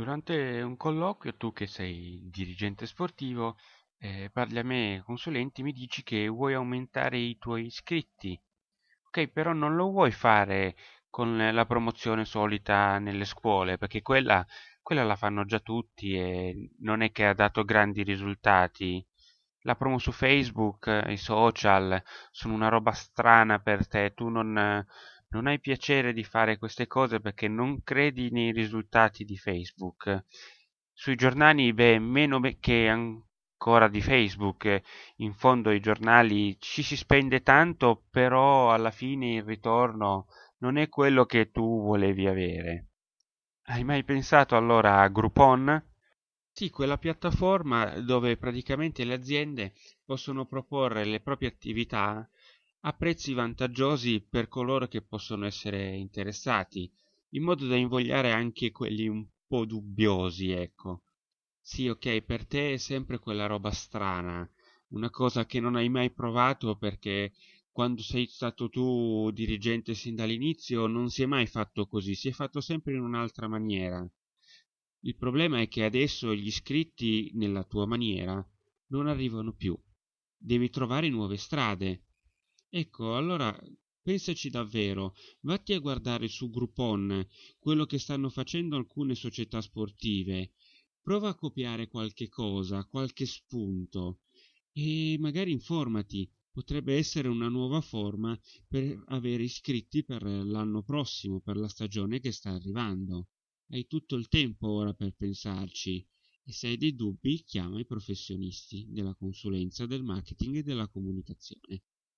Durante un colloquio, tu che sei dirigente sportivo, eh, parli a me, consulenti, mi dici che vuoi aumentare i tuoi iscritti. Ok, però non lo vuoi fare con la promozione solita nelle scuole, perché quella, quella la fanno già tutti e non è che ha dato grandi risultati. La promo su Facebook, i social, sono una roba strana per te, tu non, non hai piacere di fare queste cose perché non credi nei risultati di Facebook. Sui giornali, beh, meno che ancora di Facebook. In fondo i giornali ci si spende tanto, però alla fine il ritorno non è quello che tu volevi avere. Hai mai pensato allora a Groupon? Sì, quella piattaforma dove praticamente le aziende possono proporre le proprie attività a prezzi vantaggiosi per coloro che possono essere interessati, in modo da invogliare anche quelli un po' dubbiosi, ecco. Sì, ok, per te è sempre quella roba strana, una cosa che non hai mai provato perché quando sei stato tu dirigente sin dall'inizio non si è mai fatto così, si è fatto sempre in un'altra maniera. Il problema è che adesso gli iscritti nella tua maniera non arrivano più. Devi trovare nuove strade. Ecco, allora pensaci davvero, vatti a guardare su Groupon quello che stanno facendo alcune società sportive, prova a copiare qualche cosa, qualche spunto e magari informati, potrebbe essere una nuova forma per avere iscritti per l'anno prossimo, per la stagione che sta arrivando. Hai tutto il tempo ora per pensarci e se hai dei dubbi chiama i professionisti della consulenza, del marketing e della comunicazione.